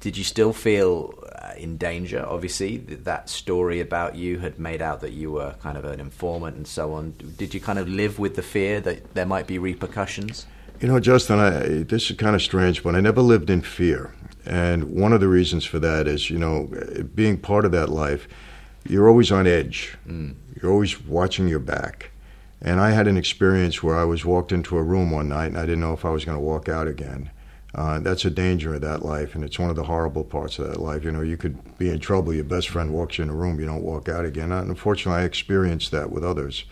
did you still feel uh, in danger? Obviously, that story about you had made out that you were kind of an informant and so on. Did you kind of live with the fear that there might be repercussions? You know, Justin, I, this is kind of strange, but I never lived in fear. And one of the reasons for that is, you know, being part of that life, you're always on edge. You're always watching your back. And I had an experience where I was walked into a room one night and I didn't know if I was going to walk out again. Uh, that's a danger of that life, and it's one of the horrible parts of that life. You know, you could be in trouble. Your best friend walks you in a room, you don't walk out again. And unfortunately, I experienced that with others.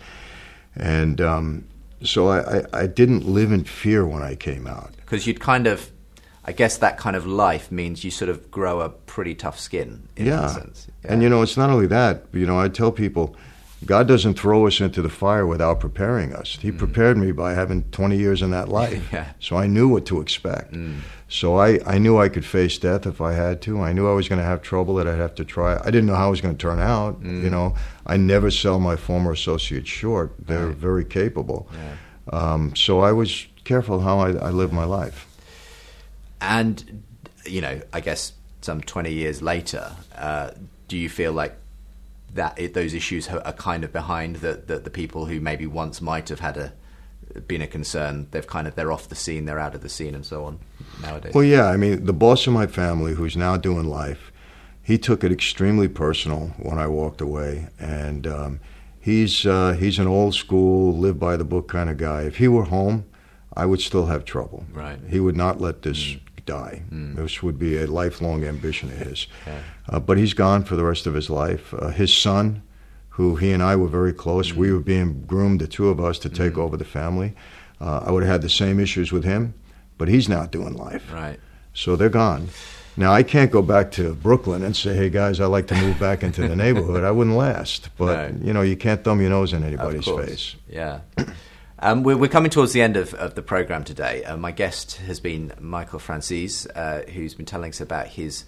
And um, so I, I, I didn't live in fear when I came out. Because you'd kind of, I guess that kind of life means you sort of grow a pretty tough skin in yeah. sense. And you know, it's not only that. You know, I tell people, God doesn't throw us into the fire without preparing us. He prepared me by having 20 years in that life. Mm. Yeah. Mm. So I knew what to expect. So I, I knew I could face death if I had to. I knew I was going to have trouble that I'd have to try. I didn't know how it was going to turn out. Mm. You know, I never sell my former associates short. They're Right. very capable. Yeah. Um, so I was careful how I, I lived my life. And, you know, I guess some 20 years later, uh, do you feel like that it, those issues are kind of behind the, the, the people who maybe once might have had a been a concern? They've kind of, they're off the scene, they're out of the scene and so on nowadays. Well, yeah. I mean, the boss of my family, who's now doing life, he took it extremely personal when I walked away, and um, he's uh, he's an old school, live by the book kind of guy. If he were home, I would still have trouble. Right. He would not let this die. This would be a lifelong ambition of his. Yeah. Uh, but he's gone for the rest of his life. Uh, his son, who he and I were very close, we were being groomed, the two of us, to take over the family. Uh, I would have had the same issues with him, but he's not doing life. right. So they're gone. Now I can't go back to Brooklyn and say, "Hey guys, I'd like to move back into the neighborhood." I wouldn't last. But No. you know, you can't thumb your nose in anybody's face. Yeah. Um, we're, we're coming towards the end of, of the program today. Uh, my guest has been Michael Franzese, uh, who's been telling us about his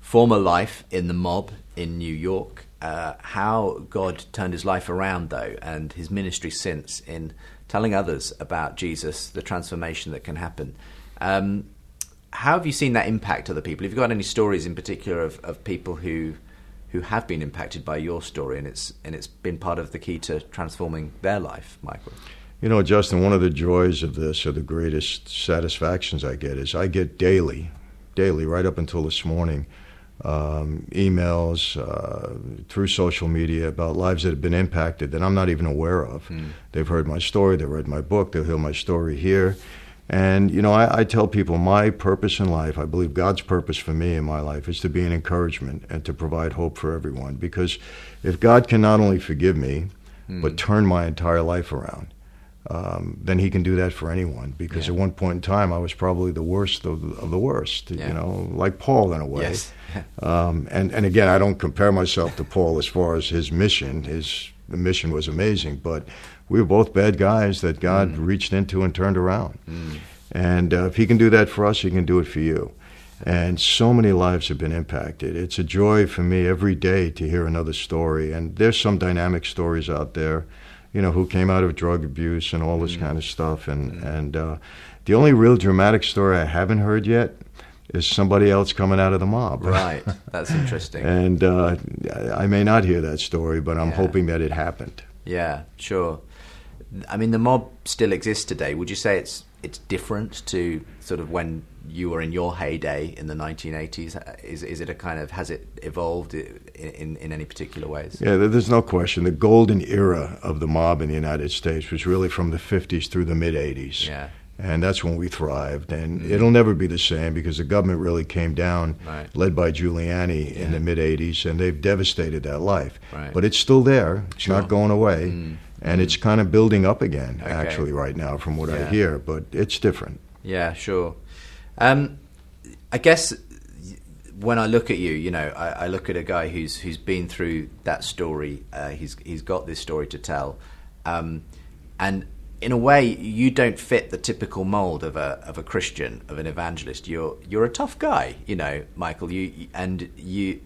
former life in the mob in New York, uh, how God turned his life around, though, and his ministry since in telling others about Jesus, the transformation that can happen. Um, how have you seen that impact other people? Have you got any stories in particular of, of people who who have been impacted by your story, and it's and it's been part of the key to transforming their life, Michael? You know, Justin, one of the joys of this, or the greatest satisfactions I get, is I get daily, daily, right up until this morning, um, emails uh, through social media about lives that have been impacted that I'm not even aware of. They've heard my story, they've read my book, they'll hear my story here. And, you know, I, I tell people my purpose in life, I believe God's purpose for me in my life is to be an encouragement and to provide hope for everyone. Because if God can not only forgive me, but turn my entire life around, um, then he can do that for anyone. Because Yeah. at one point in time, I was probably the worst of, of the worst, Yeah. you know, like Paul in a way. Yes. um, and, and again, I don't compare myself to Paul as far as his mission. His the mission was amazing, but we were both bad guys that God reached into and turned around. And uh, if he can do that for us, he can do it for you. And so many lives have been impacted. It's a joy for me every day to hear another story. And there's some dynamic stories out there, you know, who came out of drug abuse and all this kind of stuff. And and uh, the only real dramatic story I haven't heard yet is somebody else coming out of the mob. Right, that's interesting. and uh, I may not hear that story, but I'm Yeah. hoping that it happened. Yeah, sure. I mean, the mob still exists today. Would you say it's it's different to sort of when you were in your heyday in the 1980s? Is, is it a kind of, has it evolved in, in, in any particular ways? Yeah, there's no question. The golden era of the mob in the United States was really from the 50s through the mid 80s. Yeah. And that's when we thrived. And mm. it'll never be the same because the government really came down, right. led by Giuliani Yeah. in the mid 80s, and they've devastated that life. Right. But it's still there, it's Sure. not going away. Mm. And it's kind of building up again, Okay. actually, right now, from what Yeah. I hear. But it's different. Yeah, sure. Um, I guess when I look at you, you know, I, I look at a guy who's who's been through that story. Uh, he's he's got this story to tell, um, and in a way, you don't fit the typical mold of a of a Christian, of an evangelist. You're you're a tough guy, you know, Michael. You and you,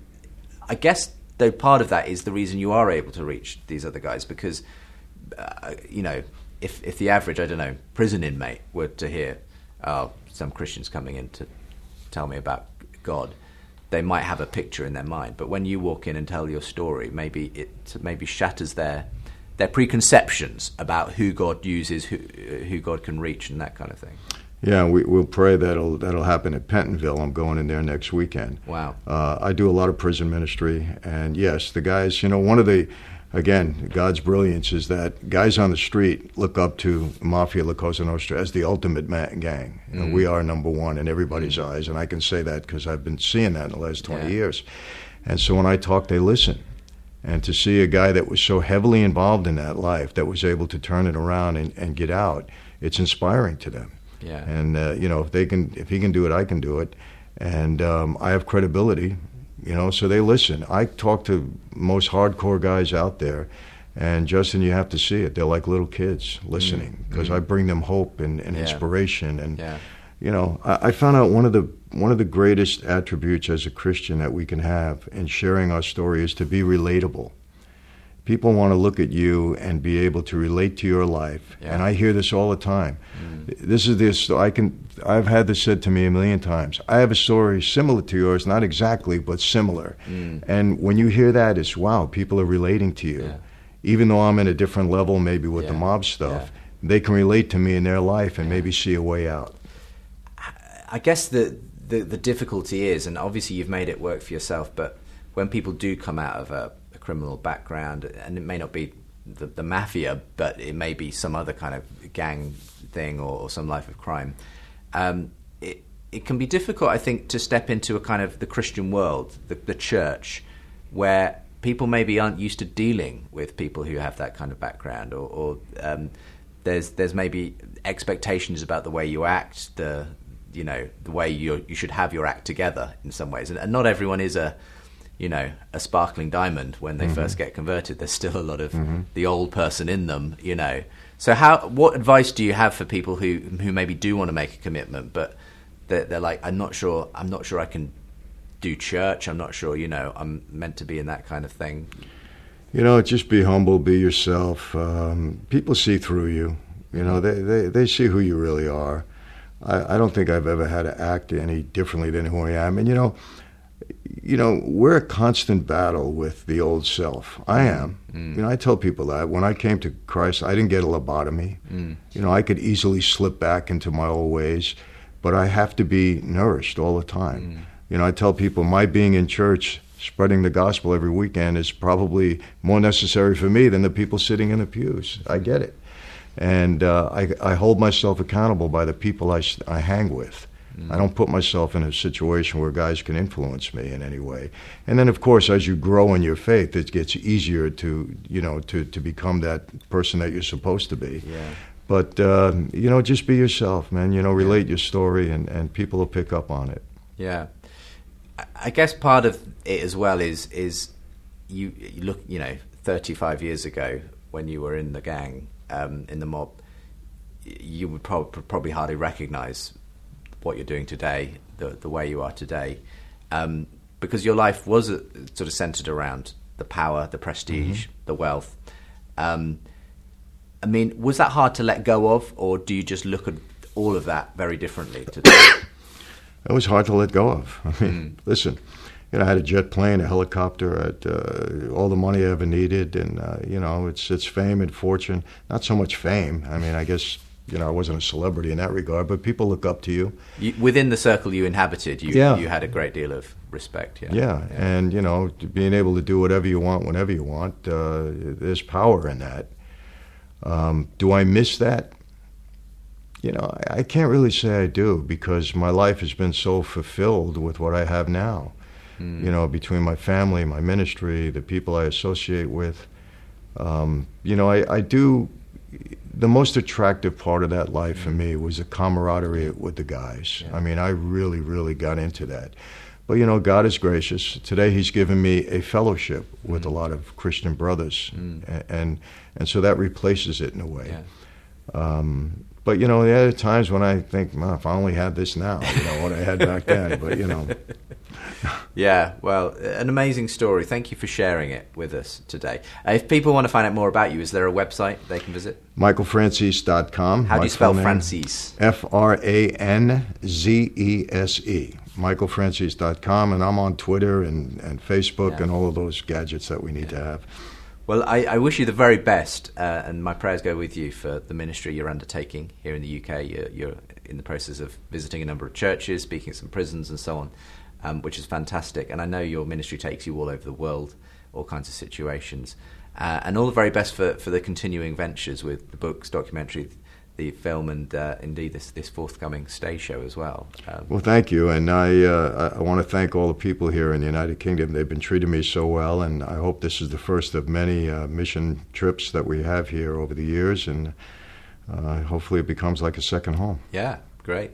I guess though part of that is the reason you are able to reach these other guys because, uh, you know, if if the average I don't know prison inmate were to hear, oh, some Christians coming in to tell me about God, they might have a picture in their mind. But when you walk in and tell your story, maybe it maybe shatters their their preconceptions about who God uses, who who God can reach, and that kind of thing. Yeah, we, we'll pray that'll that'll happen at Pentonville. I'm going in there next weekend. Wow. Uh, I do a lot of prison ministry, and yes, the guys. You know, one of the again God's brilliance is that guys on the street look up to Mafia La Cosa Nostra as the ultimate ma- gang. You know, we are number one in everybody's eyes, and I can say that because I've been seeing that in the last 20 Yeah. years. And so when I talk, they listen. And to see a guy that was so heavily involved in that life that was able to turn it around and, and get out, it's inspiring to them. Yeah. And uh, you know, if they can, if he can do it, I can do it. And um, I have credibility, you know, so they listen. I talk to most hardcore guys out there, and Justin, you have to see it. They're like little kids listening because I bring them hope and, and Mm. Yeah. inspiration. And Yeah. you know, I, I found out one of the one of the greatest attributes as a Christian that we can have in sharing our story is to be relatable. People want to look at you and be able to relate to your life, Yeah. and I hear this all the time. Mm. This is this. I can. I've had this said to me a million times. I have a story similar to yours, not exactly, but similar. Mm. And when you hear that, it's wow. People are relating to you, Yeah. even though I'm in a different level, maybe with the mob stuff. Yeah. They can relate to me in their life and maybe see a way out. I guess the, the the difficulty is, and obviously you've made it work for yourself, but when people do come out of a criminal background, and it may not be the, the mafia, but it may be some other kind of gang thing or, or some life of crime, um, it it can be difficult, I think, to step into a kind of the Christian world, the, the church, where people maybe aren't used to dealing with people who have that kind of background, or, or um, there's there's maybe expectations about the way you act, the you know the way you you should have your act together in some ways, and, and not everyone is a you know a sparkling diamond when they first get converted. There's still a lot of the old person in them, you know. So how what advice do you have for people who who maybe do want to make a commitment, but they're, they're like I'm not sure I'm not sure I can do church. I'm not sure you know I'm meant to be in that kind of thing. You know, just be humble, be yourself. Um, people see through you. You know, they, they, they see who you really are. I, I don't think I've ever had to act any differently than who I am. And you know, you know, we're a constant battle with the old self. I am. Mm. You know, I tell people that when I came to Christ, I didn't get a lobotomy. Mm. You know, I could easily slip back into my old ways, but I have to be nourished all the time. Mm. You know, I tell people my being in church, spreading the gospel every weekend is probably more necessary for me than the people sitting in the pews. I get it. And uh, I, I hold myself accountable by the people I hang with. I don't put myself in a situation where guys can influence me in any way. And then, of course, as you grow in your faith, it gets easier to, you know, to, to become that person that you're supposed to be. Yeah. But, uh, you know, just be yourself, man. You know, relate your story, and, and people will pick up on it. Yeah, I- guess part of it as well is is you, you look you know 35 years ago when you were in the gang um, in the mob, you would prob- probably hardly recognise what you're doing today, the the way you are today, um, because your life was uh, sort of centered around the power, the prestige, the wealth. Um, I mean, was that hard to let go of, or do you just look at all of that very differently today? It was hard to let go of. I mean, listen, you know, I had a jet plane, a helicopter, I had, uh, all the money I ever needed, and uh, you know, it's it's fame and fortune. Not so much fame. I mean, I guess you know, I wasn't a celebrity in that regard, but people look up to you. you within the circle you inhabited, you Yeah. you had a great deal of respect. Yeah. Yeah, and you know, being able to do whatever you want whenever you want, uh, there's power in that. Um, do I miss that? You know, I, I can't really say I do because my life has been so fulfilled with what I have now. You know, between my family, my ministry, the people I associate with. Um, you know, I, I do. The most attractive part of that life for mm. me was the camaraderie with the guys. I mean, I really, really got into that. But you know, God is gracious. Today, He's given me a fellowship with a mm. lot of Christian brothers, mm. A- and and so that replaces it in a way. Yeah. Um, but you know, there are times when I think, if I only had this now, you know, what I had back then. But you know, Yeah, well, an amazing story. Thank you for sharing it with us today. Uh, if people want to find out more about you, is there a website they can visit? michaelfranzese.com. How do you spell. Franzese? F R A N Z E S E. MichaelFranzese.com, and I'm on Twitter and, and Facebook Yeah. and all of those gadgets that we need to have. Well, I, I wish you the very best, uh, and my prayers go with you for the ministry you're undertaking here in the UK. You're, you're in the process of visiting a number of churches, speaking at some prisons, and so on, um, which is fantastic. And I know your ministry takes you all over the world, all kinds of situations. Uh, and all the very best for, for the continuing ventures with the books, documentary, the film, and uh, indeed this, this forthcoming stage show as well. Um, Well, thank you, and I uh, I, want to thank all the people here in the United Kingdom. They've been treating me so well, and I hope this is the first of many uh, mission trips that we have here over the years, and uh, hopefully it becomes like a second home. Yeah, great.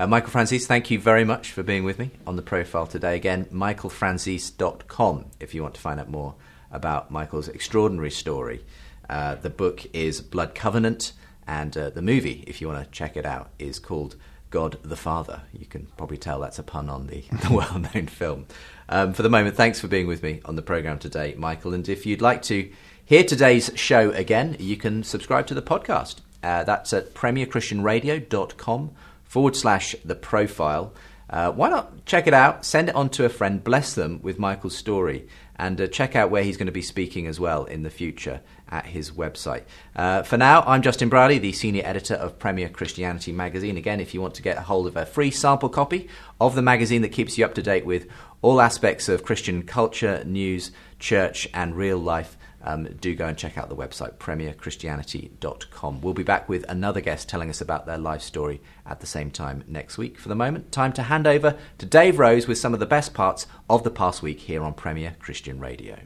Uh, Michael Franzese, thank you very much for being with me on the profile today. Again, michaelfranzese.com if you want to find out more about Michael's extraordinary story. Uh, the book is Blood Covenant, and uh, the movie, if you want to check it out, is called God the Father. You can probably tell that's a pun on the, the well known film. Um, for the moment, thanks for being with me on the programme today, Michael. And if you'd like to hear today's show again, you can subscribe to the podcast. Uh, that's at premierchristianradio.com forward slash the profile. Uh, why not check it out, send it on to a friend, bless them with Michael's story, and uh, check out where he's going to be speaking as well in the future at his website. Uh, for now, I'm Justin Brierley, the senior editor of Premier Christianity magazine. Again, if you want to get a hold of a free sample copy of the magazine that keeps you up to date with all aspects of Christian culture, news, church, and real life, um, do go and check out the website premierchristianity.com. We'll be back with another guest telling us about their life story at the same time next week. For the moment, time to hand over to Dave Rose with some of the best parts of the past week here on Premier Christian Radio.